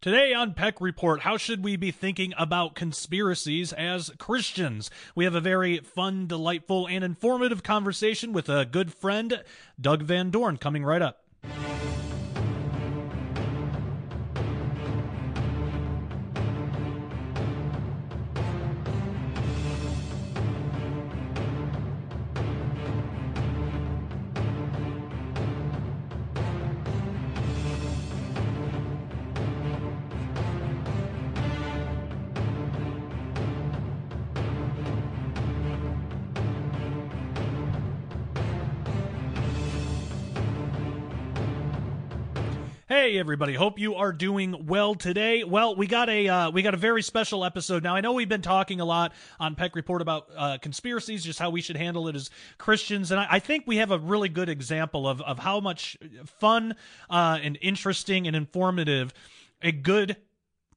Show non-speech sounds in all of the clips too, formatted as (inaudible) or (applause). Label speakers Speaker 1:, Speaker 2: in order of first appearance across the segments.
Speaker 1: Today on Peck Report, how should we be thinking about conspiracies as Christians? We have a very fun, delightful, and informative conversation with a good friend, Doug Van Dorn, coming right up. Everybody, hope you are doing well today. Well, we got a uh, we got a very special episode. Now I know we've been talking a lot on Peck Report about uh, conspiracies, just how we should handle it as Christians, and I, I, think we have a really good example of of how much fun uh, and interesting and informative a good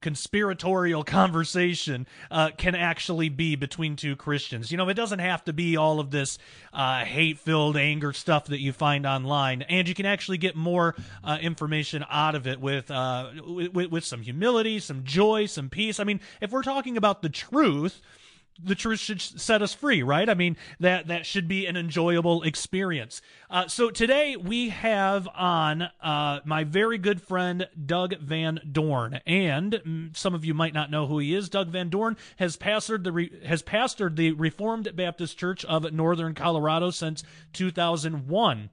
Speaker 1: conspiratorial (laughs) conversation uh, can actually be between two Christians. You know, it doesn't have to be all of this uh, hate filled anger stuff that you find online, and you can actually get more uh, information out of it with, uh, with, with some humility, some joy, some peace. I mean, if we're talking about the truth, the truth should set us free, right? I mean, that that should be an enjoyable experience. Uh, so today we have on uh, my very good friend Doug Van Dorn, and mm, some of you might not know who he is. Doug Van Dorn has pastored the Re- has pastored the Reformed Baptist Church of Northern Colorado since 2001.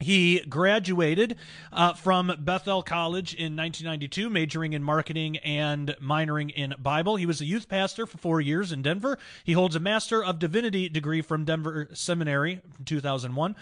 Speaker 1: He graduated uh, from Bethel College in 1992, majoring in marketing and minoring in Bible. He was a youth pastor for four years in Denver. He holds a Master of Divinity degree from Denver Seminary from 2001.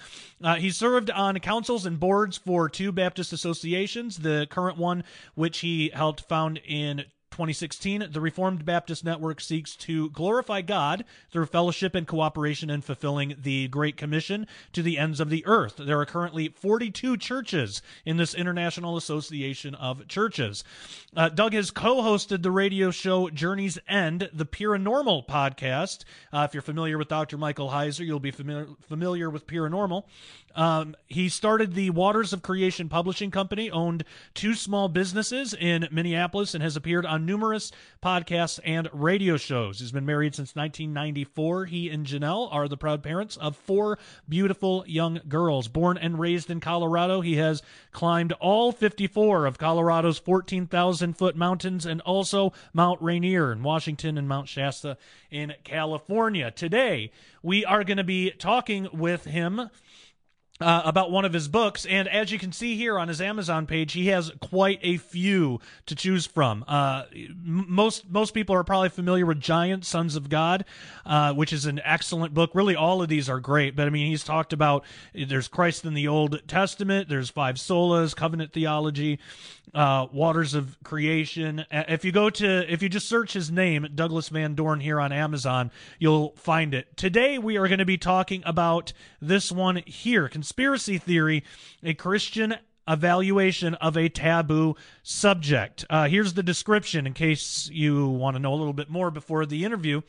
Speaker 1: Uh, he served on councils and boards for two Baptist associations, the current one, which he helped found in 2016, the Reformed Baptist Network seeks to glorify God through fellowship and cooperation in fulfilling the Great Commission to the ends of the earth. There are currently 42 churches in this International Association of Churches. Uh, Doug has co hosted the radio show Journey's End, the Peeranormal podcast. Uh, if you're familiar with Dr. Michael Heiser, you'll be familiar, familiar with Peeranormal. Um, he started the Waters of Creation Publishing Company, owned two small businesses in Minneapolis, and has appeared on numerous podcasts and radio shows. He's been married since 1994. He and Janelle are the proud parents of four beautiful young girls. Born and raised in Colorado, he has climbed all 54 of Colorado's 14,000 foot mountains and also Mount Rainier in Washington and Mount Shasta in California. Today, we are going to be talking with him uh, about one of his books. And as you can see here on his Amazon page, he has quite a few to choose from. Uh, most most people are probably familiar with Giant Sons of God, uh, which is an excellent book. Really, all of these are great. But I mean, he's talked about there's Christ in the Old Testament, there's five solas, covenant theology, uh, Waters of Creation. If you go to if you just search his name, Douglas Van Dorn here on Amazon, you'll find it. Today we are going to be talking about this one here conspiracy theory, a Christian evaluation of a taboo subject. Uh, here's the description in case you want to know a little bit more before the interview.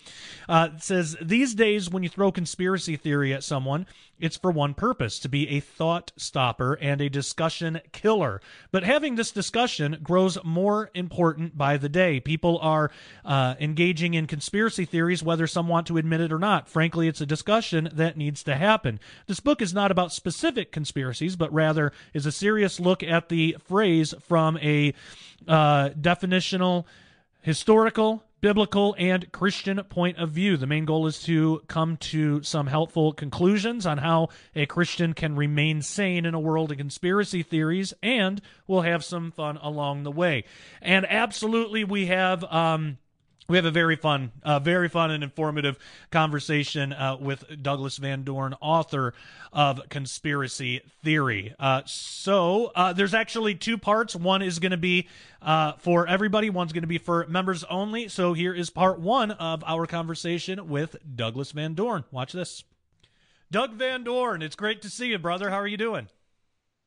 Speaker 1: Uh, it says These days, when you throw conspiracy theory at someone, it's for one purpose to be a thought stopper and a discussion killer. But having this discussion grows more important by the day. People are uh, engaging in conspiracy theories, whether some want to admit it or not. Frankly, it's a discussion that needs to happen. This book is not about specific conspiracies, but rather is a serious look at the phrase from a uh, definitional, historical, biblical and Christian point of view. The main goal is to come to some helpful conclusions on how a Christian can remain sane in a world of conspiracy theories, and we'll have some fun along the way. And absolutely, we have. Um, we have a very fun, uh, very fun and informative conversation uh, with Douglas Van Dorn, author of Conspiracy Theory. Uh, so uh, there's actually two parts. One is going to be uh, for everybody. One's going to be for members only. So here is part one of our conversation with Douglas Van Dorn. Watch this. Doug Van Dorn, it's great to see you, brother. How are you doing?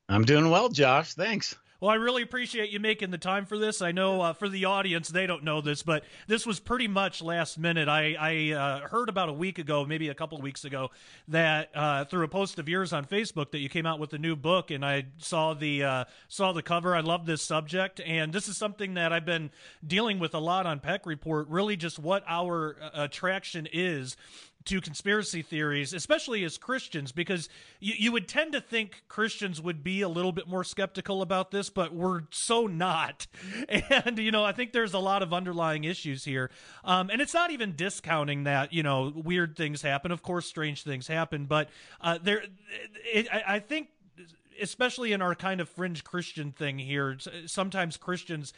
Speaker 2: I'm doing well, Josh. Thanks.
Speaker 1: Well, I really appreciate you making the time for this. I know uh, for the audience, they don't know this, but this was pretty much last minute. I, I uh, heard about a week ago, maybe a couple of weeks ago, that uh, through a post of yours on Facebook that you came out with a new book, and I saw the uh, saw the cover. I love this subject, and this is something that I've been dealing with a lot on Peck Report. Really, just what our uh, attraction is to conspiracy theories, especially as Christians, because you, you would tend to think Christians would be a little bit more skeptical about this, but we're so not. (laughs) And, you know, I think there's a lot of underlying issues here. Um, and it's not even discounting that, you know, weird things happen. Of course, strange things happen, but uh, there, it, I, I think especially in our kind of fringe Christian thing here, sometimes Christians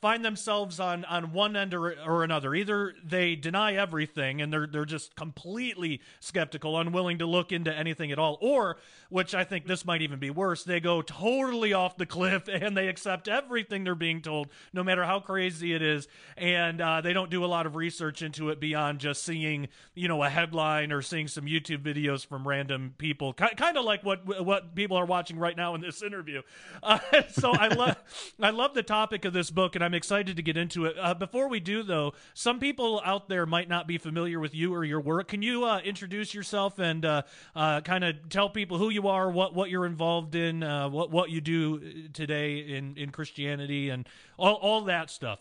Speaker 1: find themselves on on one end or, or another. Either they deny everything and they're they're just completely skeptical, unwilling to look into anything at all, or which I think this might even be worse, they go totally off the cliff (laughs) and they accept everything they're being told, no matter how crazy it is, and uh, they don't do a lot of research into it beyond just seeing you know a headline or seeing some YouTube videos from random people, kind of like what what people are watching right now in this interview. Uh, (laughs) so I love I love the topic of this this book, and I'm excited to get into it. Uh, before we do, though, some people out there might not be familiar with you or your work. Can you uh, introduce yourself and uh, uh kind of tell people who you are, what what you're involved in, uh, what what you do today in in Christianity, and all all that stuff?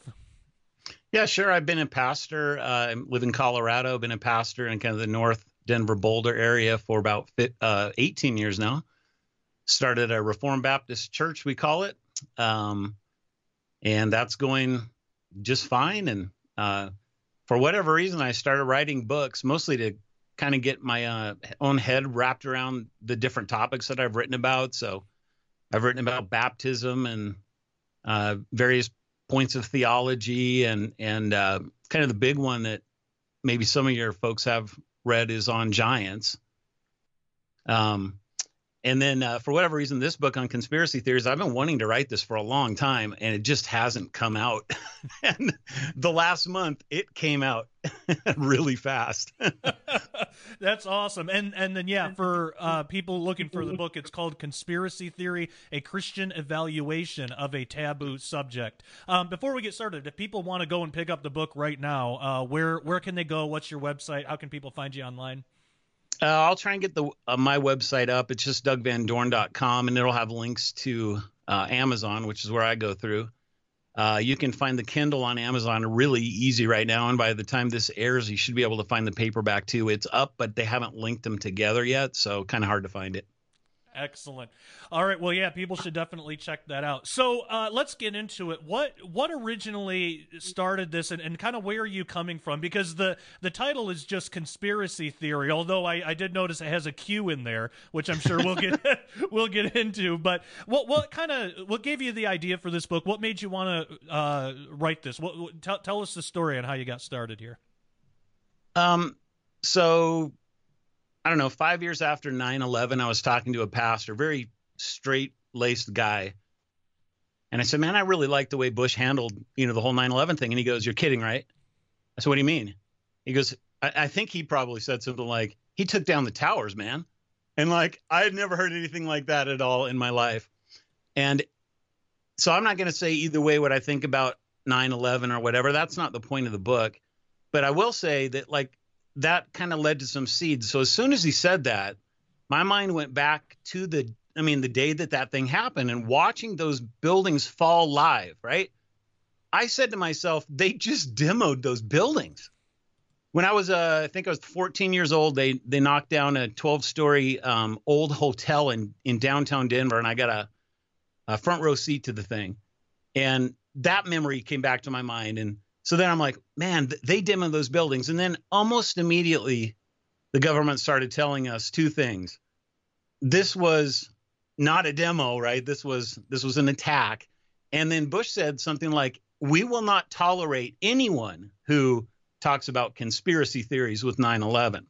Speaker 2: Yeah, sure. I've been a pastor. I live in Colorado. Been a pastor in kind of the North Denver Boulder area for about 18 years now. Started a Reformed Baptist church, we call it. Um, and that's going just fine. And uh, for whatever reason, I started writing books mostly to kind of get my uh, own head wrapped around the different topics that I've written about. So I've written about baptism and uh, various points of theology, and and uh, kind of the big one that maybe some of your folks have read is on giants. Um, and then uh, for whatever reason, this book on conspiracy theories, I've been wanting to write this for a long time, and it just hasn't come out. (laughs) and the last month, it came out (laughs) really fast. (laughs)
Speaker 1: That's awesome. And and then yeah, for uh, people looking for the book, it's called Conspiracy Theory: A Christian Evaluation of a Taboo Subject. Um, before we get started, if people want to go and pick up the book right now, uh, where where can they go? What's your website? How can people find you online?
Speaker 2: Uh, I'll try and get the uh, my website up. It's just dougvandorn.com, and it'll have links to uh, Amazon, which is where I go through. Uh, you can find the Kindle on Amazon really easy right now, and by the time this airs, you should be able to find the paperback too. It's up, but they haven't linked them together yet, so kind of hard to find it.
Speaker 1: Excellent. All right. Well, yeah, people should definitely check that out. So uh, let's get into it. What what originally started this, and, and kind of where are you coming from? Because the the title is just conspiracy theory. Although I, I did notice it has a Q in there, which I'm sure we'll get (laughs) (laughs) we'll get into. But what what kind of what gave you the idea for this book? What made you want to uh, write this? What, what tell, tell us the story on how you got started here.
Speaker 2: Um. So I don't know, five years after 9 11, I was talking to a pastor, very straight laced guy. And I said, Man, I really like the way Bush handled, you know, the whole 9 11 thing. And he goes, You're kidding, right? I said, What do you mean? He goes, I, I think he probably said something like, He took down the towers, man. And like, I had never heard anything like that at all in my life. And so I'm not going to say either way what I think about 9 11 or whatever. That's not the point of the book. But I will say that, like, that kind of led to some seeds. So as soon as he said that, my mind went back to the I mean the day that that thing happened and watching those buildings fall live, right? I said to myself, they just demoed those buildings. When I was, uh, I think I was 14 years old, they they knocked down a 12-story um, old hotel in in downtown Denver, and I got a, a front row seat to the thing, and that memory came back to my mind. And so then I'm like, man, they demoed those buildings. And then almost immediately, the government started telling us two things. This was not a demo, right? This was this was an attack. And then Bush said something like, "We will not tolerate anyone who talks about conspiracy theories with 9/11."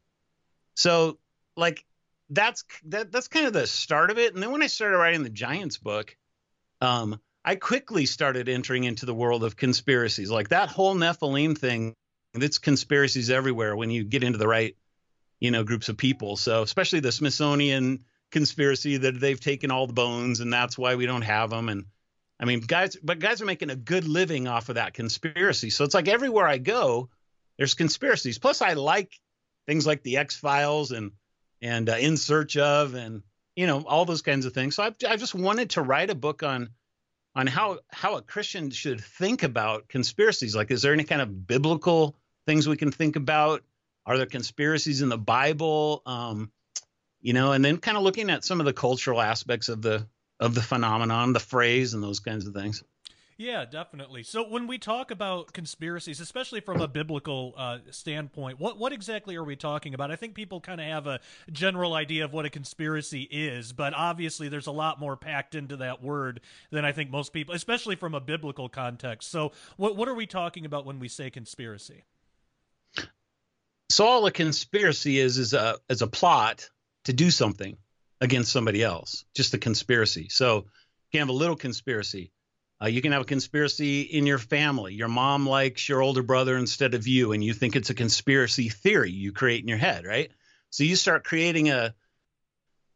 Speaker 2: So, like that's that that's kind of the start of it. And then when I started writing the Giants book, um, I quickly started entering into the world of conspiracies. Like that whole Nephilim thing, it's conspiracies everywhere when you get into the right, you know, groups of people. So especially the Smithsonian conspiracy that they've taken all the bones and that's why we don't have them. And I mean, guys, but guys are making a good living off of that conspiracy. So it's like everywhere I go, there's conspiracies. Plus, I like things like the X Files and and uh, In Search of and you know all those kinds of things. So I I just wanted to write a book on on how how a Christian should think about conspiracies. Like, is there any kind of biblical things we can think about? Are there conspiracies in the Bible? Um, you know, and then kind of looking at some of the cultural aspects of the of the phenomenon, the phrase, and those kinds of things.
Speaker 1: Yeah, definitely. So when we talk about conspiracies, especially from a biblical uh, standpoint, what what exactly are we talking about? I think people kind of have a general idea of what a conspiracy is, but obviously there's a lot more packed into that word than I think most people, especially from a biblical context. So what what are we talking about when we say conspiracy?
Speaker 2: So all a conspiracy is is a is a plot to do something against somebody else, just a conspiracy. So you can have a little conspiracy uh, you can have a conspiracy in your family. Your mom likes your older brother instead of you, and you think it's a conspiracy theory you create in your head, right? So you start creating a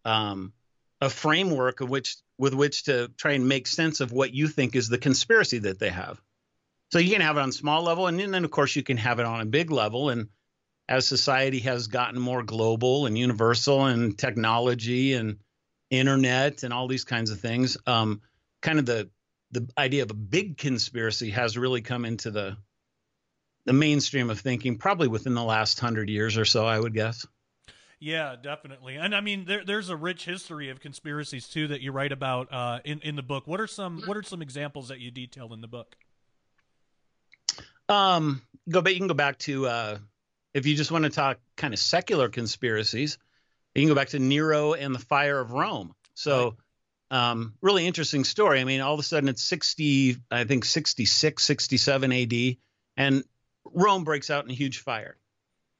Speaker 2: um, a framework of which with which to try and make sense of what you think is the conspiracy that they have. So you can have it on small level, and then of course you can have it on a big level. And as society has gotten more global and universal, and technology and internet and all these kinds of things, um, kind of the the idea of a big conspiracy has really come into the the mainstream of thinking probably within the last hundred years or so, I would guess.
Speaker 1: Yeah, definitely. And I mean, there, there's a rich history of conspiracies too that you write about uh, in in the book. What are some What are some examples that you detail in the book?
Speaker 2: Um, go back. You can go back to uh, if you just want to talk kind of secular conspiracies. You can go back to Nero and the fire of Rome. So. Right um, really interesting story. I mean, all of a sudden it's 60, I think 66, 67 AD, and Rome breaks out in a huge fire.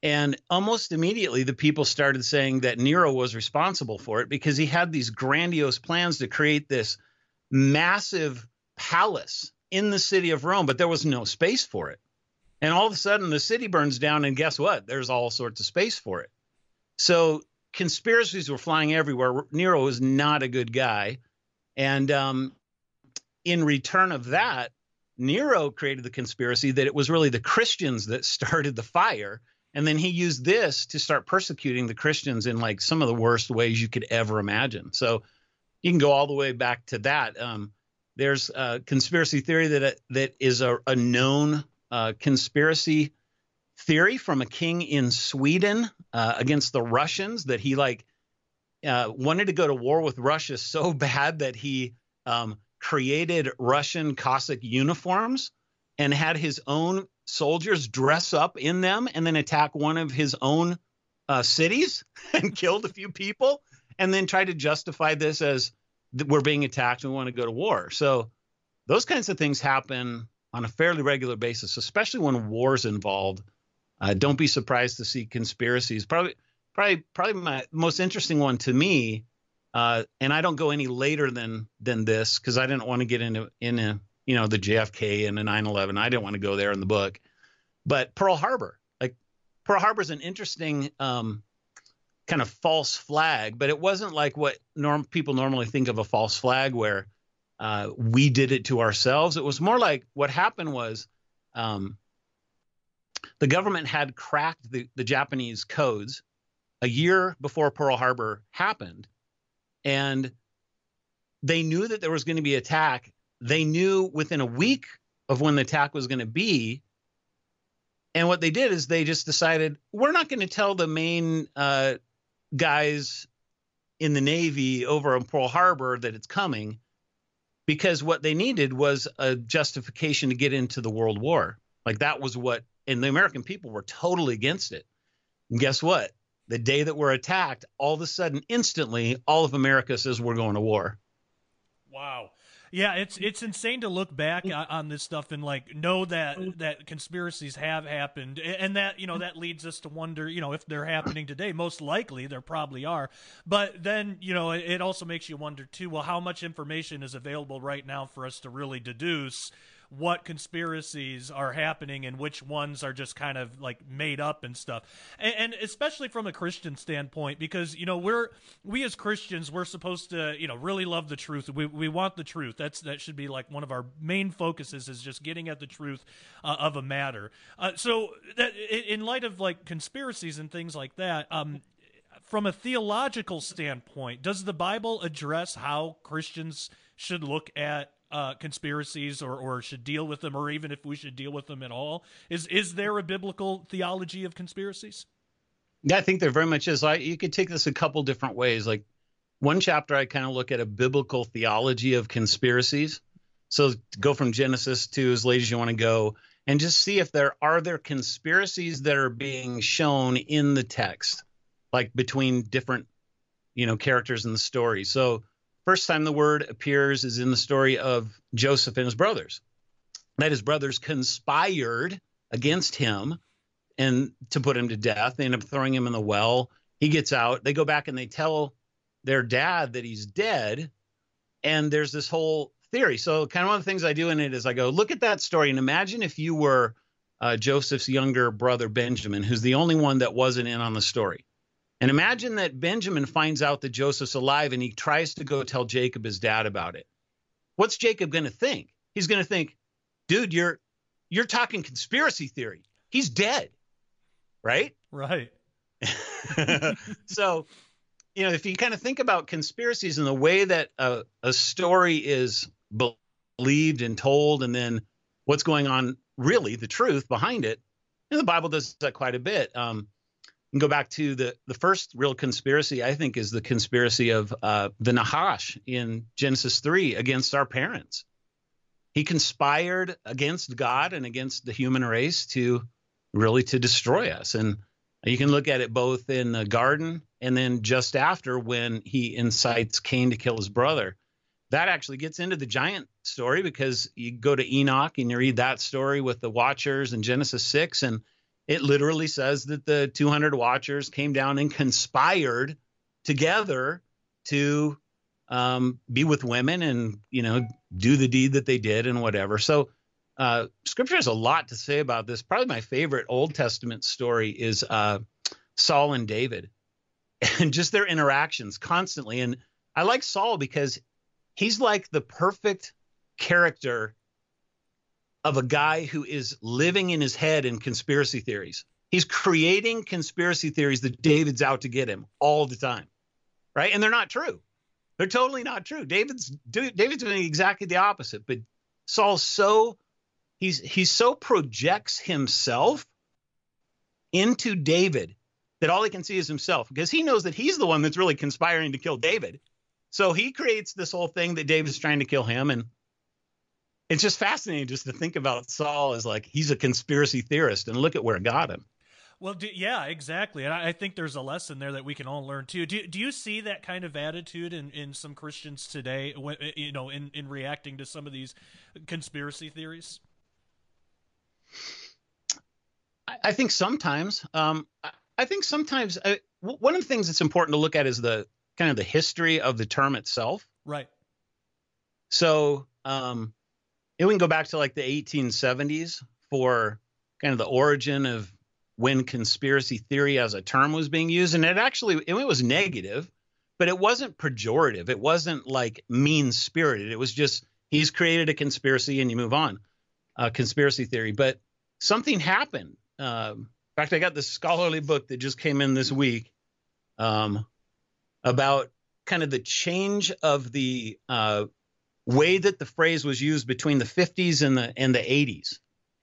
Speaker 2: And almost immediately, the people started saying that Nero was responsible for it because he had these grandiose plans to create this massive palace in the city of Rome, but there was no space for it. And all of a sudden, the city burns down, and guess what? There's all sorts of space for it. So conspiracies were flying everywhere. Nero was not a good guy. And um, in return of that, Nero created the conspiracy that it was really the Christians that (laughs) started the fire. And then he used this to start persecuting the Christians in like some of the worst ways you could ever imagine. So you can go all the way back to that. Um, there's a conspiracy theory that that is a, a known uh, conspiracy theory from a king in Sweden uh, against the Russians that he like uh, wanted to go to war with Russia so (laughs) bad that he um, created Russian Cossack uniforms and had his own soldiers dress up in them and then attack one of his own uh, cities (laughs) and killed a few people and then tried to justify this as we're being attacked and we want to go to war. So those kinds of things happen on a fairly regular basis, especially when war's involved. Uh, don't be surprised to see conspiracies. Probably, probably, probably my most interesting one to me. Uh, and I don't go any later than than this because I didn't want to get into in a, you know the JFK and the 9/11. I didn't want to go there in the book. But Pearl Harbor, like Pearl Harbor, is an interesting um, kind of false flag, but it wasn't like what norm people normally think of a false flag, where uh, we did it to ourselves. It was more like what happened was um, the government had cracked the, the Japanese codes a year before Pearl Harbor happened. And they knew that there was going to be attack. They knew within a week of when the attack was going to be. And what they did is they just decided we're not going to tell the main uh, guys in the Navy over in Pearl Harbor that it's coming because what they needed was a justification to get into the World War. Like that was what and the American people were totally against it. And guess what? The day that we're attacked, all of a sudden, instantly, all of America says we're going to war.
Speaker 1: Wow. Yeah, it's it's insane to look back on this stuff and like know that that conspiracies have happened, and that you know that leads us to wonder, you know, if they're happening today. Most likely, there probably are. But then, you know, it also makes you wonder too. Well, how much information is available right now for us to really deduce what conspiracies are happening and which ones are just kind of like made up and stuff. And, and especially from a Christian standpoint, because you know we're we as Christians we're supposed to you know really love the truth. We we want the truth. That's that should be like one of our main focuses is just getting at the truth uh, of a matter. Uh, so that in light of like conspiracies and things like that, um, from a theological standpoint, does the Bible address how Christians should look at uh, conspiracies or, or should deal with them, or even if we should deal with them at all? Is is there a biblical theology of conspiracies?
Speaker 2: Yeah, I think there very much is. I, you could take this a couple different ways. Like one chapter, I kind of look at a biblical theology of conspiracies. So go from Genesis to as late as you want to go, and just see if there are there conspiracies that are being shown in the text like between different you know characters in the story so first time the word appears is in the story of joseph and his brothers. That his brothers conspired against him and to put him to death. They end up throwing him in the well. He gets out. They go back and they tell their dad that he's dead. And there's this whole theory. So kind of one of the things i do in it is i go look at that story and imagine if you were uh, joseph's younger brother benjamin who's the only one that wasn't in on the story and imagine that Benjamin finds out that Joseph's alive and he tries to go tell Jacob, his dad, about it. What's Jacob going to think? He's going to think, dude, you're you're talking conspiracy theory. He's dead. Right?
Speaker 1: Right. (laughs)
Speaker 2: so, you know, if you kind of think about conspiracies and the way that a, a story is believed and told, and then what's going on, really, the truth behind it, and the Bible does that quite a bit. Um, and go back to the the first real conspiracy I think is the conspiracy of uh, the Nahash in Genesis three against our parents. He conspired against God and against the human race to really to destroy us. And you can look at it both in the garden and then just after when he incites Cain to kill his brother. That actually gets into the giant story because you go to Enoch and you read that story with the Watchers in Genesis six and it literally says that the 200 watchers came down and conspired together to um, be with women and you know do the deed that they did and whatever. So uh, scripture has a lot to say about this. Probably my favorite Old Testament story is uh, Saul and David, (laughs) and just their interactions constantly. And I like Saul because he's like the perfect character of a guy who is living in his head in conspiracy theories. He's creating conspiracy theories that David's out to get him all the time, right? And they're not true. They're totally not true. David's David's doing exactly the opposite. But Saul's so he's he so projects himself into David that all he can see is himself because he knows that he's the one that's really conspiring to kill David. So he creates this whole thing that David's trying to kill him and it's just fascinating just to think about Saul as like he's a conspiracy theorist and look at where it got him.
Speaker 1: Well, do, yeah, exactly, and I, I, think there's a lesson there that we can all learn too. Do, do you see that kind of attitude in, in some Christians today? When, you know, in, in reacting to some of these conspiracy theories.
Speaker 2: I, I think sometimes. Um, I, I, think sometimes uh, one of the things that's important to look at is the kind of the history of the term itself.
Speaker 1: Right.
Speaker 2: So, um, and we can go back to like the 1870s for kind of the origin of when conspiracy theory as a term was being used. And it actually it was negative, but it wasn't pejorative. It wasn't like mean spirited. It was just he's created a conspiracy and you move on. Uh, conspiracy theory. But something happened. Um, in fact, I got this scholarly book that just came in this week um, about kind of the change of the uh, way that the phrase was used between the 50s and the and the 80s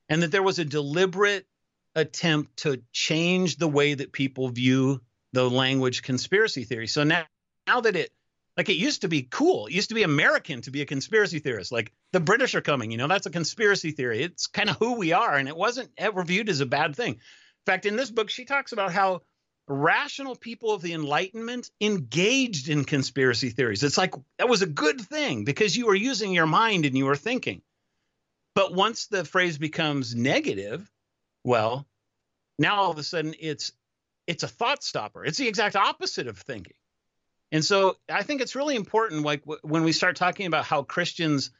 Speaker 2: and that there was a deliberate attempt to change the way that people view the language conspiracy theory. So now now that it like it used to be cool. It used to be american to be a conspiracy theorist. Like the british are coming you know that's a conspiracy theory. It's kind of who we are and it wasn't ever viewed as a bad thing. In fact in this book she talks about how rational people of the Enlightenment engaged in conspiracy theories. It's like that was a good thing because you were using your mind and you were thinking. But once the phrase becomes negative, well, now all of a sudden it's it's a thought stopper. It's the exact opposite of thinking. And so I think it's really important like when we start talking about how Christians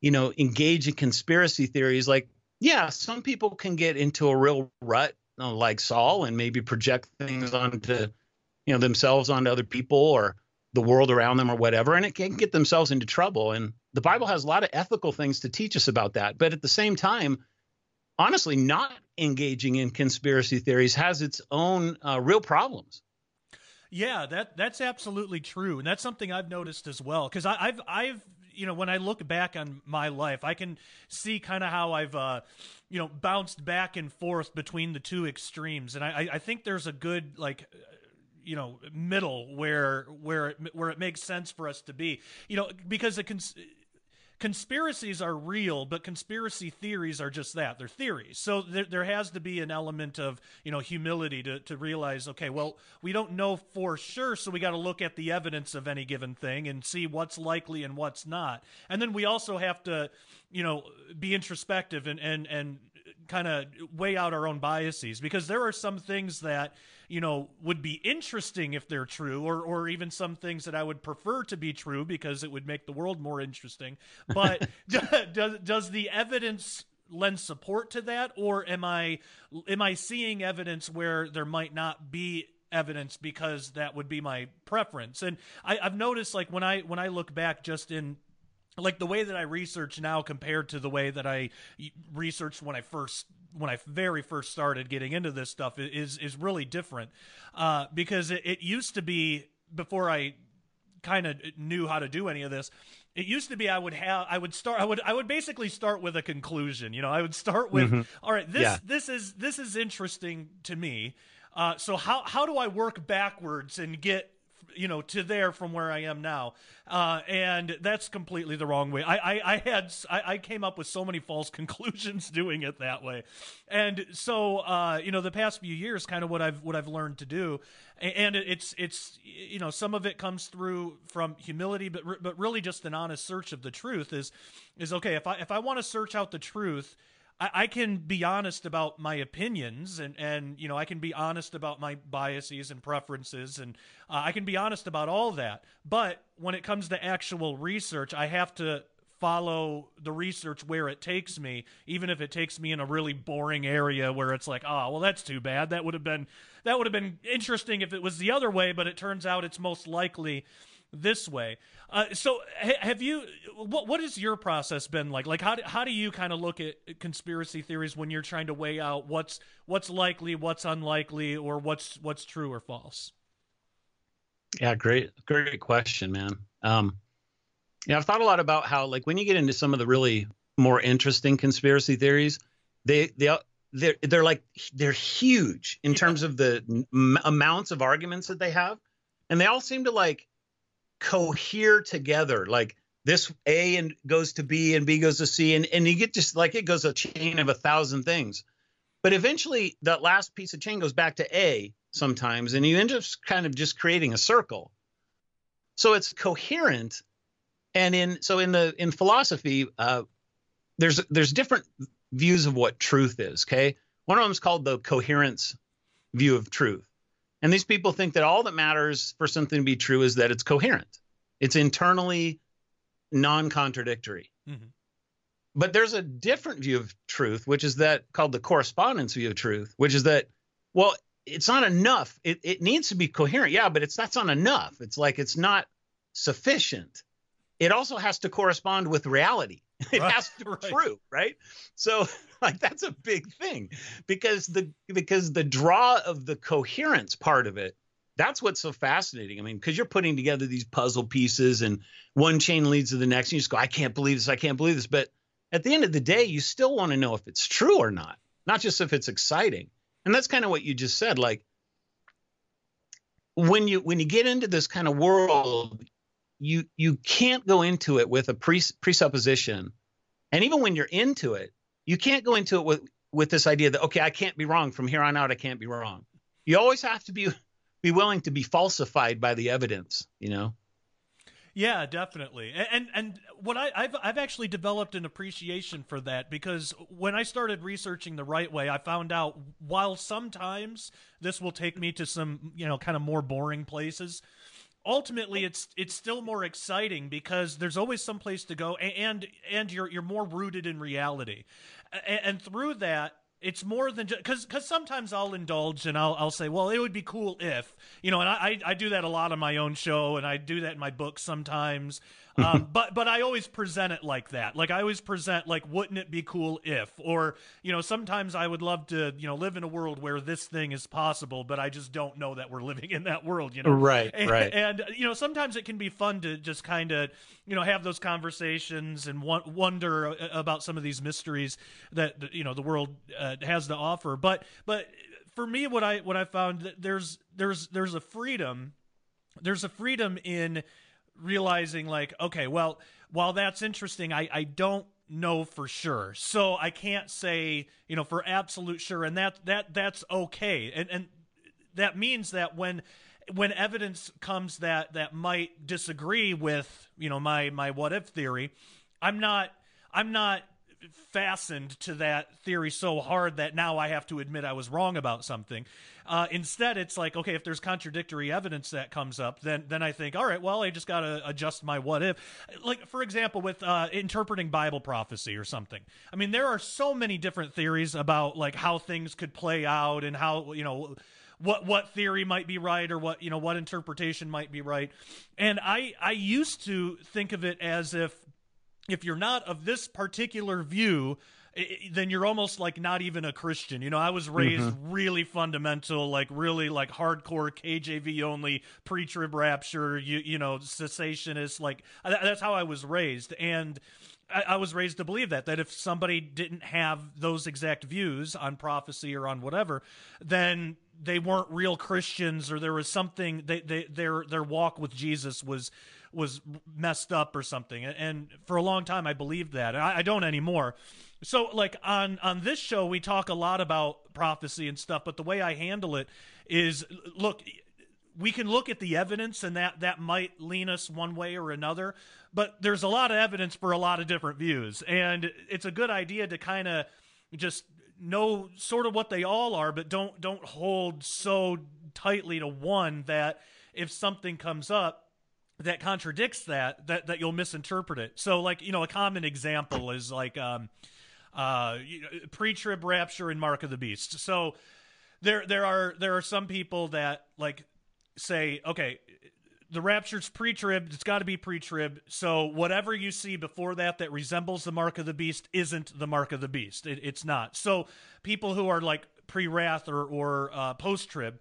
Speaker 2: you know, engage in conspiracy theories, like, yeah, some people can get into a real rut know, like Saul and maybe project things onto, you know, themselves onto other people or the world around them or whatever, and it can get themselves into trouble. And the Bible has a lot of ethical things to teach us about that. But at the same time, honestly, not engaging in conspiracy theories has its own uh, real problems.
Speaker 1: Yeah, that that's absolutely true, and that's something I've noticed as well. Because I've I've you know when I look back on my life, I can see kind of how I've uh, you know bounced back and forth between the two extremes, and I I think there's a good like you know middle where where it, where it makes sense for us to be. You know because the cons- conspiracies are real, but conspiracy theories are just that. They're theories. So there, there has to be an element of, you know, humility to, to realize, okay, well, we don't know for sure, so we got to look at the evidence of any given thing and see what's likely and what's not. And then we also have to, you know, be introspective and, and, and kind of weigh out our own biases because there are some things that you know would be interesting if they're true or or even some things that I would prefer to be true because it would make the world more interesting. But (laughs) (laughs) does does the evidence lend support to that or am I am I seeing evidence where there might not be evidence because that would be my preference? And I, I've noticed like when I when I look back just in like the way that I research now compared to the way that I researched when I first when I very first started getting into this stuff is is really different uh, because it, it used to be before I kind of knew how to do any of this it used to be I would have I would start I would I would basically start with a conclusion. You know, I would start with mm-hmm. all right, this yeah. this is this is interesting to me. Uh, so how how do I work backwards and get you know to there from where I am now, uh, and that's completely the wrong way. I I, I had I, I, came up with so many false (laughs) conclusions doing it that way, and so uh, you know the past few years, kind of what I've what I've learned to do, and it's it's you know some of it comes through from humility, but but really just an honest search of the truth is is okay if I if I want to search out the truth I, I can be honest about my opinions and, and, you know, I can be honest about my biases and preferences and uh, I can be honest about all that. But when it comes to actual research, I have to follow the research where it takes me, even if it takes me in a really boring area where it's like, oh, well, that's too bad. That would have been that would have been interesting if it was the other way, but it turns out it's most likely this way. Uh, so have you? What what has your process been like? Like how do, how do you kind of look at conspiracy theories when you're trying to weigh out what's what's likely, what's unlikely, or what's what's true or false?
Speaker 2: Yeah, great great question, man. Um, yeah, I've thought a lot about how like when you get into some of the really more interesting conspiracy theories, they they they're they're like they're huge in terms of the m- amounts of arguments that they have, and they all seem to like cohere together. Like this a and goes to b and b goes to c and, and you get just like it goes a chain of a thousand things. But eventually that last piece of chain goes back to a sometimes and you end up kind of just creating a circle. So it's coherent and in so in the in philosophy uh, there's there's different views of what truth is okay? One of them is called the coherence view of truth and these people think that all that matters for something to be true is that it's coherent, it's internally non contradictory. Mm-hmm. But there's a different view of truth, which is that called the correspondence view of truth, which is that, well, it's not enough. It, it needs to be coherent. Yeah, but it's that's not enough. It's like it's not sufficient. It also has to correspond with reality. (laughs) It right, has to be (laughs) right. true, right? So (laughs) like that's a big thing because the because the draw of the coherence part of it that's what's so fascinating. I mean, because you're putting together these puzzle pieces and one chain leads to the next, and you just go, I can't believe this, I can't believe this. But at the end of the day, you still want to know if it's true or not, not just if it's exciting. And that's kind of what you just said. Like when you when you get into this kind of world, you you can't go into it with a pres- presupposition, and even when you're into it, you can't go into it with with this idea that okay, I can't be wrong from here on out. I can't be wrong. You always have to be be willing to be falsified by the evidence. You know.
Speaker 1: Yeah, definitely. And and, and what I, have I've actually developed an appreciation for that because when I started researching the right way, I found out while sometimes this will take me to some you know kind of more boring places ultimately it's it's still more exciting because there's always some place to go and and you're you're more rooted in reality and, and through that it's more than just because because sometimes I'll indulge and I'll I'll say, well, it would be cool if you know, and I I do that a lot on my own show and I do that in my books sometimes. Um, (laughs) but but I always present it like that. Like I always present like, wouldn't it be cool if? Or you know, sometimes I would love to you know live in a world where this thing is possible, but I just don't know that we're living in that world. You know,
Speaker 2: right,
Speaker 1: and,
Speaker 2: right.
Speaker 1: And you know, sometimes it can be fun to just kind of you know have those conversations and wonder about some of these mysteries that you know the world uh, has to offer. But but for me, what I what I found there's there's there's a freedom there's a freedom in realizing like okay well while that's interesting i i don't know for sure. So i can't say you know for absolute sure. And that that that's okay. And and that means that when when evidence comes that that might disagree with you know my my what if theory i'm not i'm not fastened to that theory so hard that now I have to admit I was wrong about something. Uh, instead, it's like, okay, if there's contradictory evidence that comes up, then then I think, all right, well, I just got to adjust my what if. Like, for example, with uh, interpreting Bible prophecy or something. I mean, there are so many different theories about like how things could play out and how you know what what theory might be right or what you know what interpretation might be right and i i used to think of it as if if you're not of this particular view, then you're almost like not even a Christian. You know, I was raised mm-hmm. really fundamental, like really like hardcore KJV only, pre-trib rapture, you you know, cessationist. Like that's how I was raised, and I, I was raised to believe that that if somebody didn't have those exact views on prophecy or on whatever, then they weren't real Christians, or there was something they, they their their walk with Jesus was was messed up or something. And for a long time, I believed that. I, I don't anymore. So, like on on this show, we talk a lot about prophecy and stuff. But the way I handle it is, look, we can look at the evidence, and that that might lean us one way or another. But there's a lot of evidence for a lot of different views, and it's a good idea to kind of just know sort of what they all are, but don't don't hold so tightly to one that if something comes up that contradicts that that that you'll misinterpret it. So like you know a common example is like um uh pre-trib rapture and mark of the beast. So there there are there are some people that like say okay the rapture's pre-trib it's got to be pre-trib so whatever you see before that that resembles the mark of the beast isn't the mark of the beast it, it's not so people who are like pre-wrath or, or uh, post-trib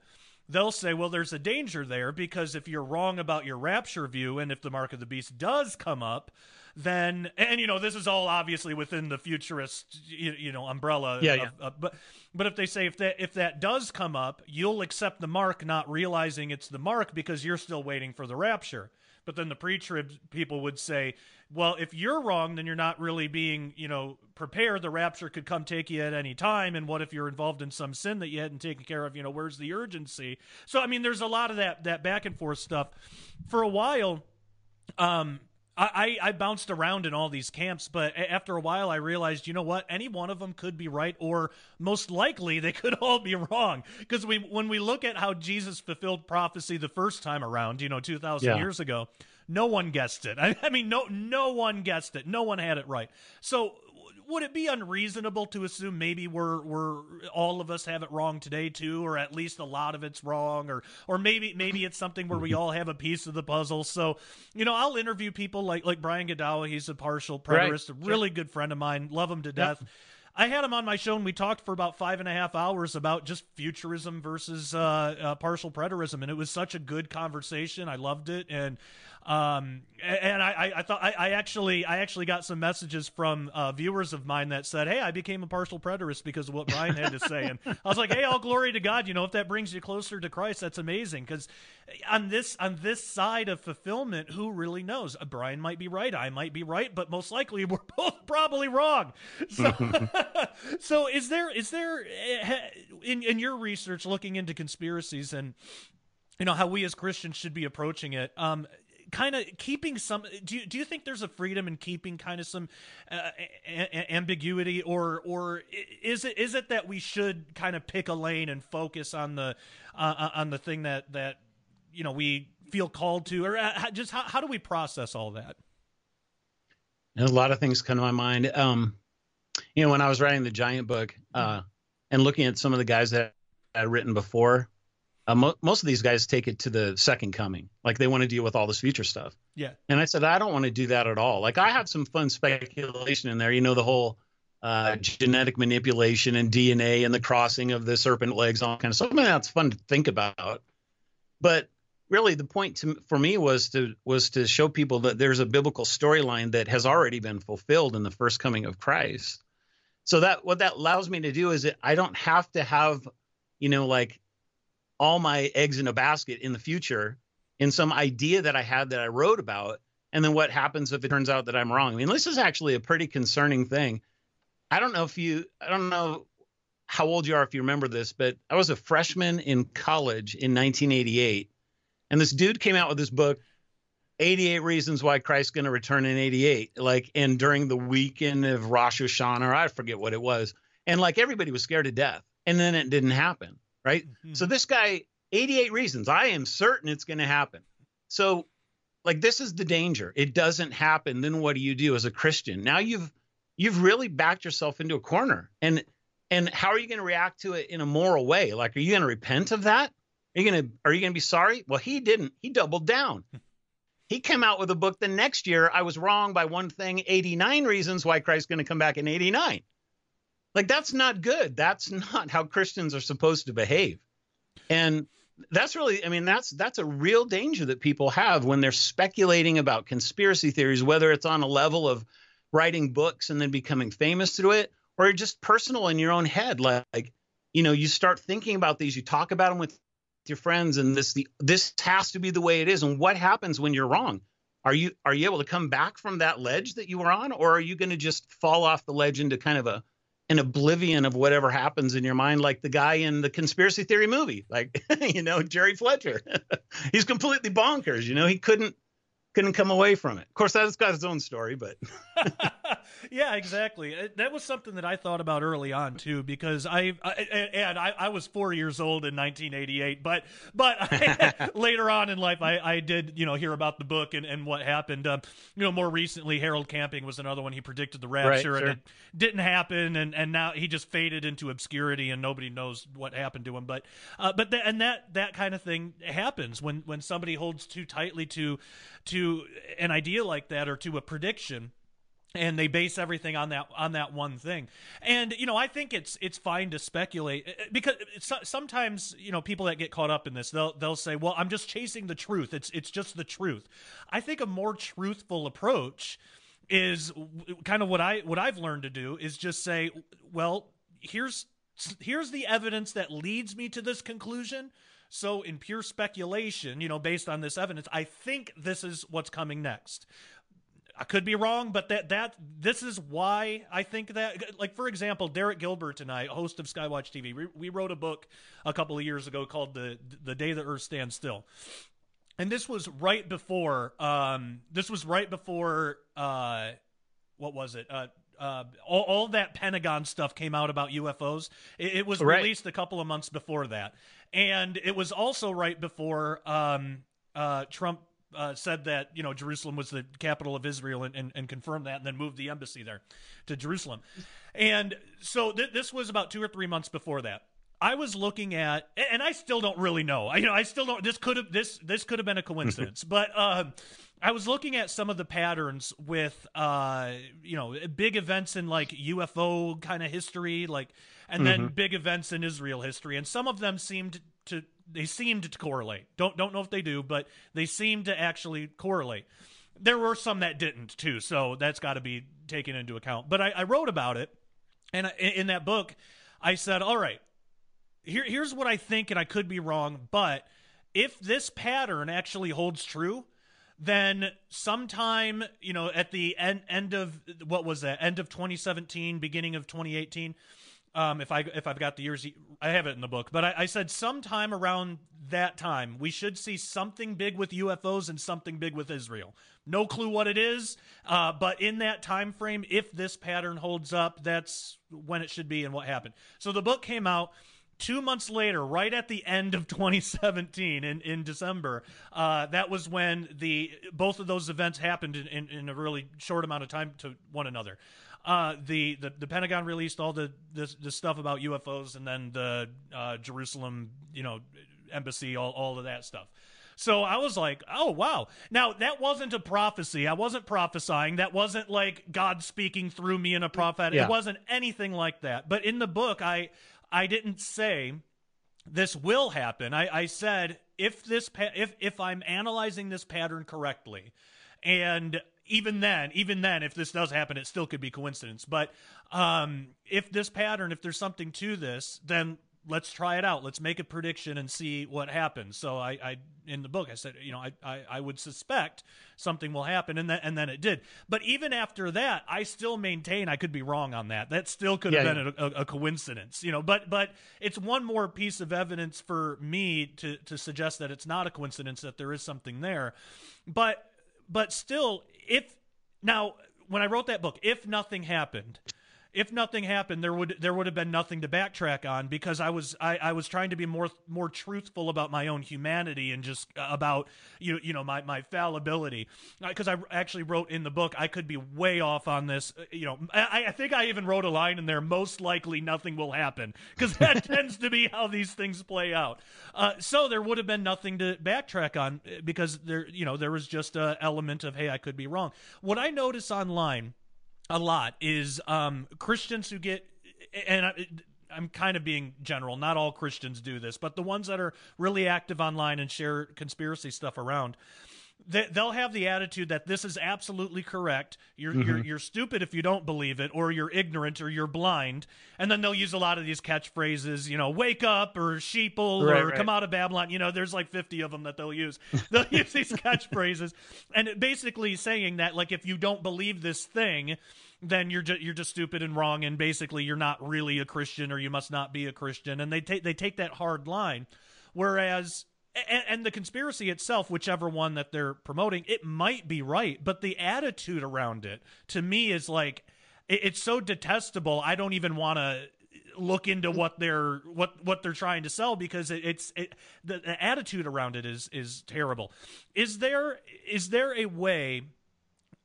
Speaker 1: they'll say, well, there's a danger there because if you're wrong about your rapture view and if the mark of the beast does come up, then and you know this is all obviously within the futurist you, you know umbrella
Speaker 2: yeah,
Speaker 1: of,
Speaker 2: yeah.
Speaker 1: Of, but but if they say if that if that does come up you'll accept the mark not realizing it's the mark because you're still waiting for the rapture but then the pre-trib people would say, well, if you're wrong, then you're not really being, you know, prepared. The rapture could come take you at any time. And what if you're involved in some sin that you hadn't taken care of? You know, where's the urgency? So, I mean, there's a lot of that that back and forth stuff. For a while, um, I, I bounced around in all these camps, but after a while, I realized, you know what? Any one of them could be right, or most likely they could (laughs) all be wrong. Because we, when we look at how Jesus fulfilled prophecy the first time around, you know, two thousand yeah. years ago, no one guessed it. (laughs) I, I mean, no, no one guessed it. No one had it right. So would it be unreasonable to assume maybe we're we're all of us have it wrong today too, or at least a lot of it's wrong, or or maybe maybe it's something where we all have a piece of the puzzle. So, you know, I'll interview people like like Brian Godawa. He's a partial preterist, right. a really sure. good friend of mine. Love him to death. Yep. I had him on my show and we talked for about five and a half hours about just futurism versus uh, uh, partial preterism, and it was such a good conversation. I loved it, and um, and I, I thought I, I, actually I actually got some messages from uh, viewers of mine that said, "Hey, I became a partial preterist because of what Brian had to say." And I was like, "Hey, all glory to God! You know, if that brings you closer to Christ, that's amazing." Because on this on this side of fulfillment, who really knows? Uh, Brian might be right, I might be right, but most likely we're (laughs) both probably wrong. So, (laughs) so is there is there eh, in in your research looking into conspiracies and you know how we as Christians should be approaching it? Um, kind of keeping some do you, do you think there's a freedom in keeping kind of some uh, a- ambiguity or or is it is it that we should kind of pick a lane and focus on the uh, uh, on the thing that that you know we feel called to, or uh, just how, how do we process all that?
Speaker 2: a lot of things come to my mind. Um, you know, when I was writing the giant book uh, and looking at some of the guys that I'd written before, uh, mo- most of these guys take it to the second coming. Like they want to deal with all this future stuff.
Speaker 1: Yeah.
Speaker 2: And I said, I don't want to do that at all. Like I have some fun speculation in there. You know, the whole uh, genetic manipulation and DNA and the crossing of the serpent legs, all kind of stuff. I mean, that's fun to think about. But really, the point to, for me was to was to show people that there's a biblical storyline that has already been fulfilled in the first coming of Christ. So that what that allows me to do is that I don't have to have, you know, like all my eggs in a basket in the future in some idea that I had that I wrote about. And then what happens if it turns out that I'm wrong? I mean, this is actually a pretty concerning thing. I don't know if you, I don't know how old you are if you remember this, but I was a freshman in college in 1988. And this dude came out with this book, 88 Reasons Why Christ's to Return in 88. Like, and during the weekend of Rosh Hashanah, or I forget what it was. And like everybody was scared to death. And then it didn't happen right? Mm-hmm. So this guy, 88 reasons. I am certain it's going to happen. So, like, this is the danger. It doesn't happen. Then what do you do as a Christian? Now you've you've really backed yourself into a corner. And and how are you going to react to it in a moral way? Like, are you going to repent of that? Are you going to are you going to be sorry? Well, he didn't. He doubled down. He came out with a book the next year. I was wrong by one thing 89 reasons why Christ's going to come back in 89. Like that's not good. That's not how Christians are supposed to behave. And that's really I mean that's that's a real danger that people have when they're speculating about conspiracy theories whether it's on a level of writing books and then becoming famous through it or just personal in your own head like you know you start thinking about these you talk about them with your friends and this the this has to be the way it is and what happens when you're wrong are you are you able to come back from that ledge that you were on or are you going to just fall off the ledge into kind of a an oblivion of whatever happens in your mind, like the guy in the conspiracy theory movie, like (laughs) you know Jerry Fletcher. (laughs) He's completely bonkers. You know, he couldn't couldn't come away from it. Of course, that's got his own story, but (laughs)
Speaker 1: yeah, exactly. Uh, that was something that I thought about early on too, because I, I and I, I, was four years old in 1988, but but I, (laughs) (laughs) later on in life, I, I did you know hear about the book and, and what happened. Um, you know, more recently, Harold Camping was another one. He predicted the rapture, right, sure. and it didn't happen, and and now he just faded into obscurity, and nobody knows what happened to him. But uh, but and that that kind of thing happens when when somebody holds too tightly to to an idea like that or to a prediction and they base everything on that on that one thing. And you know i think it's it's fine to speculate eh, eh, because sometimes you know people that get caught up in this they'll they'll say well i'm just chasing the truth. It's it's just the truth. I think a more truthful approach is kind of what i what i've learned to do is just say well here's here's the evidence that leads me to this conclusion so in pure speculation you know based on this evidence i think this is what's coming next I could be wrong, but that that this is why I think that. Like for example, Derek Gilbert tonight, host of Skywatch TV, we, we wrote a book a couple of years ago called "the The Day the Earth Stands Still," and this was right before. Um, this was right before. Uh, what was it? Uh, uh, all, all that Pentagon stuff came out about UFOs. It, it was right. released a couple of months before that, and it was also right before um, uh, Trump uh, said that you know Jerusalem was the capital of Israel and, and, and, confirmed that, and then moved the embassy there to Jerusalem. And so th- this was about two or three months before that. I was looking at, and I still don't really know. I, you know, I still don't. This could have this this could have been a coincidence, (laughs) but uh, I was looking at some of the patterns with, uh, you know, big events in like UFO kind of history, like, and mm-hmm. then big events in Israel history, and some of them seemed to they seemed to correlate. Don't don't know if they do, but they seemed to actually correlate. There were some that didn't too, so that's got to be taken into account. But I, I wrote about it, and in that book, I said, "All right, here here's what I think, and I could be wrong, but if this pattern actually holds true." then sometime you know at the end end of what was that end of 2017 beginning of 2018 um, if I if I've got the years, I have it in the book. But I, I, said sometime around that time we should see something big with UFOs and something big with Israel. No clue what it is, uh, but in that time frame, if this pattern holds up, that's when it should be and what happened. So the book came out. two months later, right at the end of (laughs) 2017 in, in December, uh, that was when the both of those events happened in, in, in, a really short amount of time to one another. Uh, the, the the Pentagon released all the, the, the stuff about UFOs, and then the uh, Jerusalem, you know, embassy, all all of that stuff. So I was like, oh, wow. Now, that wasn't a prophecy. I wasn't prophesying. That wasn't like God speaking through me in a prophet. Yeah. It wasn't anything like that. But in the book, I I didn't say this will happen. I, I said if this pa- if if I'm analyzing this pattern correctly, and even then, even then, if this does happen, it still could be coincidence. But um, if this pattern, if there's something to this, then let's try it out. Let's make a prediction and see what happens. So I, I in the book, I said, you know, I, I, I would suspect something will happen, and then and then it did. But even after that, I still maintain I could be wrong on that. That still could have yeah, been yeah. A, a, coincidence, you know. But but it's one more piece of evidence for me to to suggest that it's not a coincidence that there is something there. But but still, if now when I wrote that book, if nothing happened, if nothing happened, there would there would have been nothing to backtrack on because I was I, I was trying to be more more truthful about my own humanity and just about you you know my my fallibility. Because I actually wrote in the book I could be way off on this uh, you know I, I think I even wrote a line in there most likely nothing will happen because (laughs) that tends to be how these things play out. Uh, so there would have been nothing to backtrack on uh, because there you know there was just a element of hey I could be wrong. What I notice online a lot is um, Christians who get and I, I'm kind of being general. Not all Christians do this, but the ones that are really active online and share conspiracy stuff around they'll have the attitude that this is absolutely correct. You're, mm-hmm. you're you're stupid if you don't believe it, or you're ignorant, or you're blind. And then they'll use a lot of these catchphrases, you know, "wake up" or "sheeple" right, or right. "come out of Babylon." You know, there's like 50 of them that they'll use. (laughs) They'll use these (laughs) catchphrases, and basically saying that like if you don't believe this thing, then you're just you're just stupid and wrong, and basically you're not really a Christian, or you must not be a Christian. And they take they take that hard line, whereas and, and, the conspiracy itself, whichever one that they're promoting, it might be right, but the attitude around it to me is like it, it's so detestable. I don't even want to look into what they're what what they're trying to sell because it, it's it, the, the attitude around it is is terrible. Is there is there a way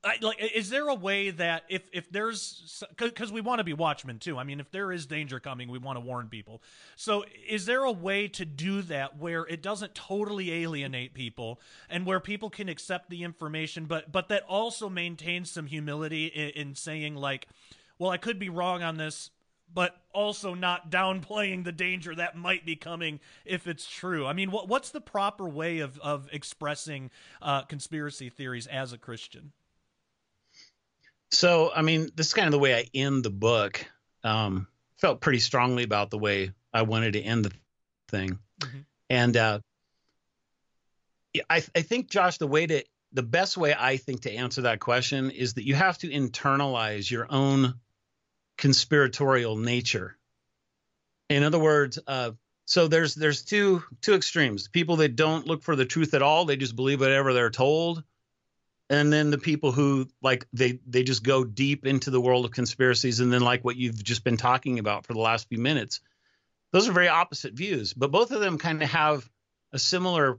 Speaker 1: I, like, is there a way that if if there's because we want to be watchmen too? I mean, if there is danger coming, we want to warn people. So, is there a way to do that where it doesn't totally alienate people and where people can accept the information, but but that also maintains some humility in, in saying like, well, I could be wrong on this, but also not downplaying the danger that might be coming if it's true. I mean, what what's the proper way of of expressing uh, conspiracy theories as a Christian?
Speaker 2: So, I mean, this is kind of the way I end the book. Um, felt pretty strongly about the way I wanted to end the thing. Mm-hmm. And uh, I, I think, Josh, the way to, the best way I think to answer that question is that you have to internalize your own conspiratorial nature. In other words, uh, so there's there's two two extremes. People that don't look for the truth at all, they just believe whatever they're told, and then the people who like they they just go deep into the world of conspiracies and then like what you've just been talking about for the last few minutes those are very opposite views. But both of them kind of have a similar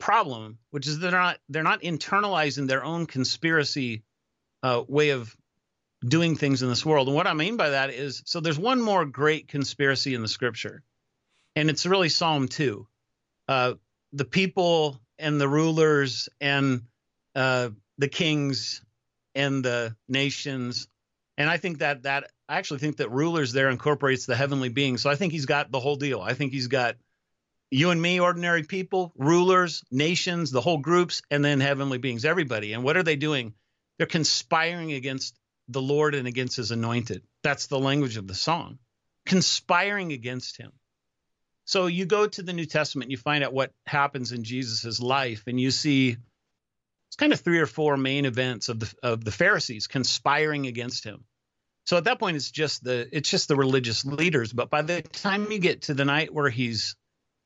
Speaker 2: problem which is they're not they're not internalizing their own conspiracy uh, way of doing things in this world. And what i mean by that is so there's one more great conspiracy in the scripture and it's really psalm 2 uh, the people and the rulers and uh, the kings and the nations. And I think that that I actually think that rulers there incorporates the heavenly beings. So I think he's got the whole deal. I think he's got you and me, ordinary people, rulers, nations, the whole groups, and then heavenly beings, everybody. And what are they doing? They're conspiring against the Lord and against his anointed. That's the language of the song. Conspiring against him. So you go to the New Testament, you find out what happens in Jesus' life, and you see it's kind of three or four main events of the of the Pharisees conspiring against him. So at that point, it's just the it's just the religious leaders. But by the time you get to the night where he's,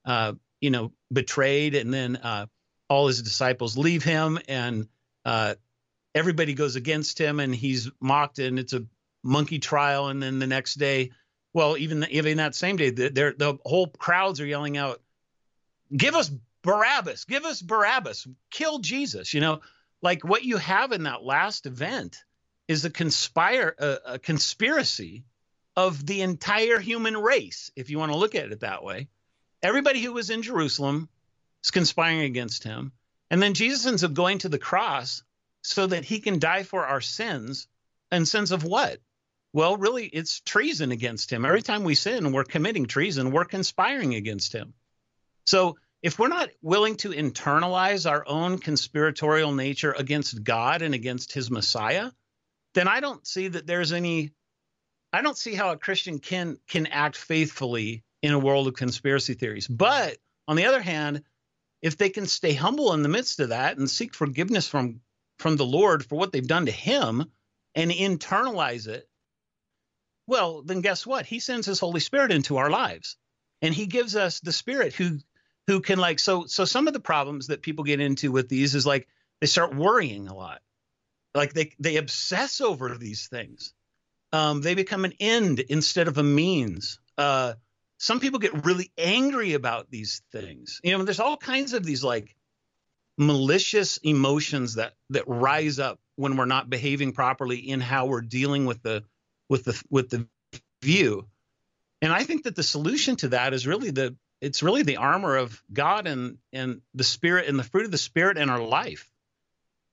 Speaker 2: uh, you know, betrayed, and then uh, all his disciples leave him, and uh, everybody goes against him, and he's mocked, and it's a monkey trial, and then the next day Well, even even that same day, the, the whole crowds are yelling out, "Give us Barabbas! Give us Barabbas! Kill Jesus!" You know, like what you have in that last event is a conspire a, a conspiracy of the entire human race, if you want to look at it that way. Everybody who was in Jerusalem is conspiring against him. And then Jesus ends up going to the cross so that he can die for our sins. And sins of what? Well, really, it's treason against him. Every time we sin, we're committing treason, we're conspiring against him. So if we're not willing to internalize our own conspiratorial nature against God and against his Messiah, then I don't see that there's any I don't see how a Christian can can act faithfully in a world of conspiracy theories. But on the other hand, if they can stay humble in the midst of that and seek forgiveness from from the Lord for what they've done to him and internalize it, well, then guess what? He sends his Holy Spirit into our lives. And he gives us the spirit who who can like so so some of the problems that people get into with these is like they start worrying a lot. Like they they obsess over these things um, they become an end instead of a means. Uh, some people get really angry about these things. You know, there's all kinds of these like malicious emotions that that rise up when we're not behaving properly in how we're dealing with the with the with the view. And I think that the solution to that is really the it's really the armor of God and and the spirit and the fruit of the spirit in our life.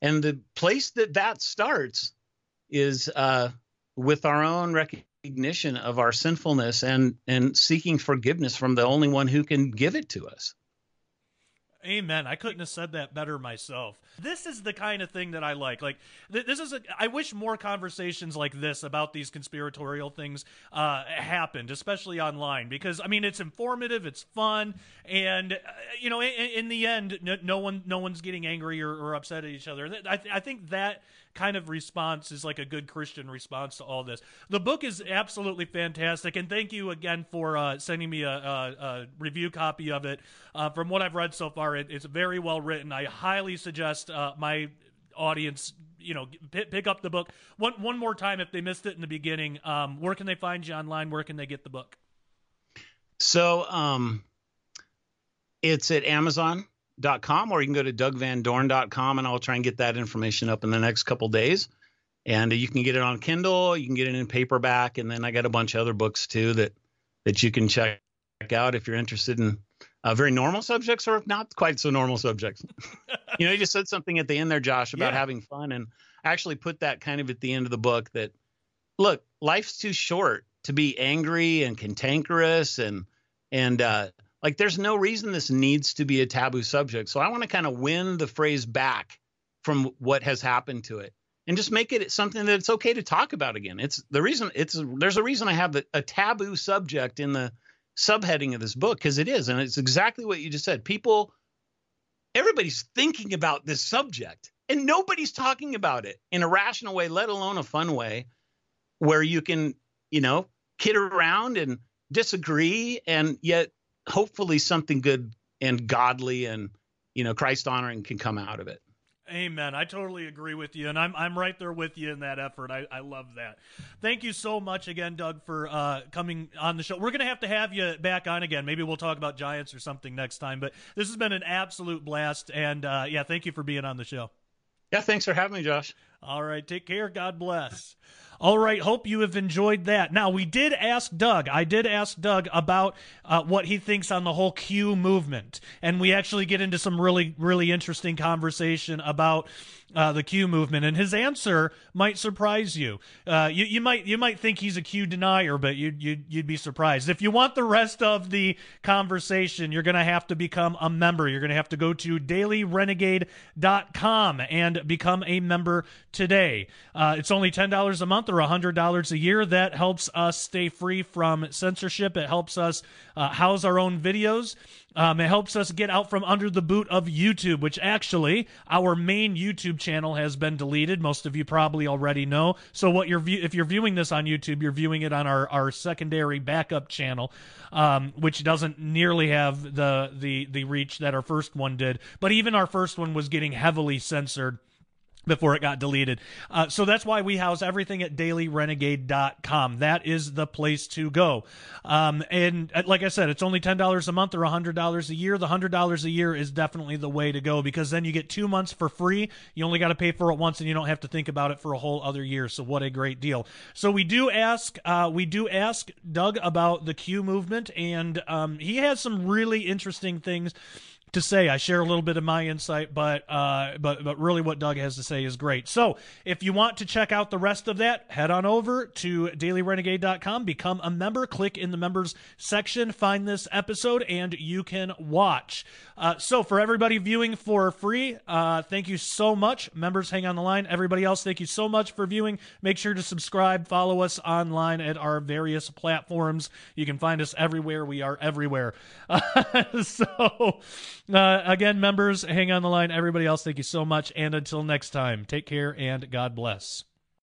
Speaker 2: And the place that that starts is uh, with our own recognition of our sinfulness and and seeking forgiveness from the only one who can give it to us.
Speaker 1: Amen. I couldn't have said that better myself. This is the kind of thing that I like. Like th- this is a I wish more conversations like this about these conspiratorial things uh, happened, especially online because I mean it's informative, it's fun, and uh, you know in, in, the end no, no, one no one's getting angry or, or upset at each other. I, th- I think that kind of response is like a good Christian response to all this. The book is absolutely fantastic, and thank you again for uh, sending me a, a, a, review copy of it. Uh, from what I've read so far, it, it's very well written. I highly suggest uh, my audience you know pick, pick, up the book one one more time if they missed it in the beginning um, where can they find you online where can they get the book
Speaker 2: so um, it's at amazon com, or you can go to dougvandorn.com and I'll try and get that information up in the next couple days. And you can get it on Kindle, you can get it in paperback, and then I got a bunch of other books too that that you can check out if you're interested in uh, very normal subjects or not quite so normal subjects. (laughs) you know, you just said something at the end there, Josh, about yeah. having fun, and I actually put that kind of at the end of the book that look, life's too short to be angry and cantankerous and and uh, like there's no reason this needs to be a taboo subject. So I want to kind of win the phrase back from what has happened to it and just make it something that it's okay to talk about again. It's the reason it's there's a reason I have the, a taboo subject in the subheading of this book because it is and it's exactly what you just said. People everybody's thinking about this subject and nobody's talking about it in a rational way, let alone a fun way where you can, you know, kid around and disagree and yet hopefully something good and godly and you know Christ honoring can come out of it.
Speaker 1: Amen. I totally agree with you, and I'm I'm right there with you in that effort. I, I love that. Thank you so much again, Doug, for uh, coming on the show. We're gonna have to have you back on again. Maybe we'll talk about Giants or something next time. But this has been an absolute blast, and uh, yeah, thank you for being on the show.
Speaker 2: Yeah, thanks for having me, Josh.
Speaker 1: All right, take care. God bless. All right, hope you have enjoyed that. Now, we did ask Doug, I did ask Doug about uh, what he thinks on the whole Q movement. And we actually get into some really, really interesting conversation about uh, the Q movement, and his answer might surprise you. Uh, you. You might you might think he's a Q denier, but you'd you'd, you'd be surprised. If you want the rest of the conversation, you're going to have to become a member. You're going to have to go to dailyrenegade.com and become a member today. Uh, it's only ten dollars a month or hundred dollars a year. That helps us stay free from censorship. It helps us uh, house our own videos. Um, it helps us get out from under the boot of YouTube, which actually our main YouTube channel has been deleted. Most of you probably already know. So what you're view- if you're viewing this on YouTube, you're viewing it on our, our secondary backup channel, um, which doesn't nearly have the the the reach that our first one did. But even our first one was getting heavily censored before it got deleted. Uh, so that's why we house everything at dailyrenegade.com. That is the place to go. Um, and uh, like I said, it's only $10 a month or $100 a year. The $100 a year is definitely the way to go because then you get two months for free. You only got to pay for it once and you don't have to think about it for a whole other year. So what a great deal. So we do ask, uh, we do ask Doug about the Q movement and um, he has some really interesting things to say. I share a little bit of my insight, but uh, but but really, what Doug has to say is great. So, if you want to check out the rest of that, head on over to dailyrenegade.com, become a member, click in the members section, find this episode, and you can watch. Uh, so, for everybody viewing for free, uh, thank you so much. Members, hang on the line. Everybody else, thank you so much for viewing. Make sure to subscribe, follow us online at our various platforms. You can find us everywhere. We are everywhere. (laughs) so. Uh, again, members, hang on the line. Everybody else, thank you so much. And until next time, take care and God bless.